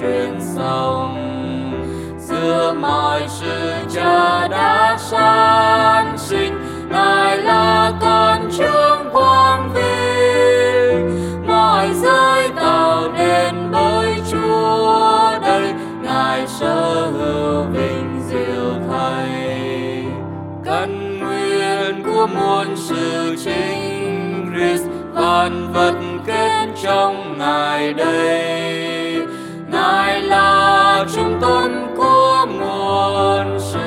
truyền sông. Giữa mọi sự cha đã sáng sinh, ngài là con chúa quang vinh. Mọi giới tạo nên bởi chúa đây, ngài sở hữu vinh diệu thay. Căn nguyên của muôn sự chính Christ, vạn vật kết trong ngài đây ngài là trung tâm của muôn sự.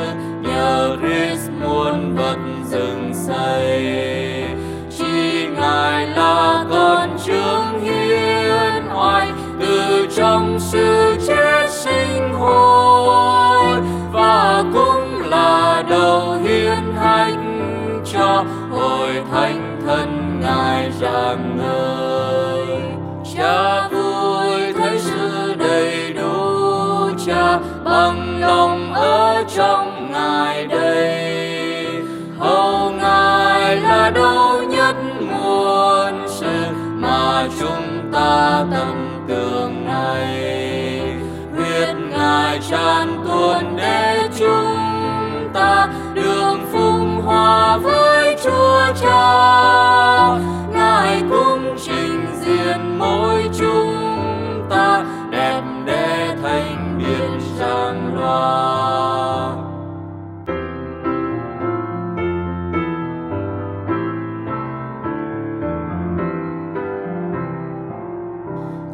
Vâng, cha bằng lòng ở trong ngài đây. Hầu ngài là đâu nhất muôn sự mà chúng ta tâm tưởng này. Huyết ngài tràn tuôn để chúng ta đường phung hòa với chúa cha. Ngài cũng trình diện mỗi chúng ta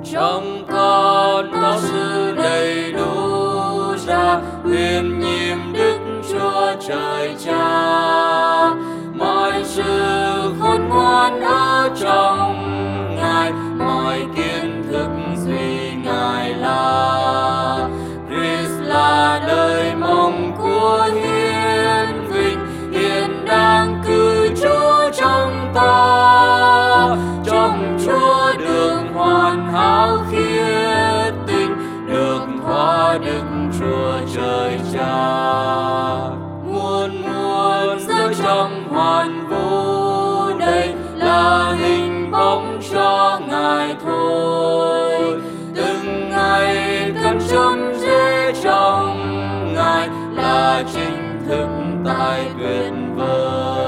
trong con có sự đầy đủ ra huyền nhiệm đức chúa trời cha. Con háo khiết tinh được hóa đức chúa trời cha. Muôn muôn giữa trong hoàn vũ đây là hình bóng cho ngài thôi. Từng ngày cần chôn dễ trong ngài là chính thức tại tuyệt vời.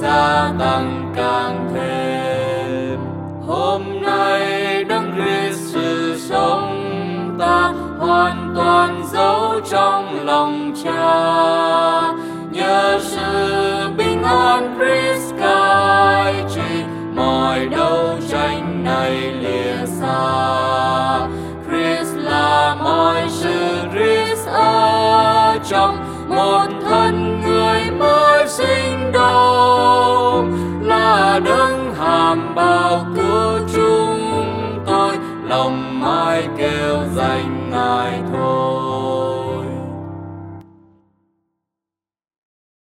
Gia tăng càng thêm. Hôm nay đấng Christ sự sống, ta hoàn toàn giấu trong lòng cha. Nhờ sự bình an Christ cai trị mọi đấu tranh này lìa xa. Christ là mọi sự Christ ở trong một lòng mãi kêu danh ngài thôi.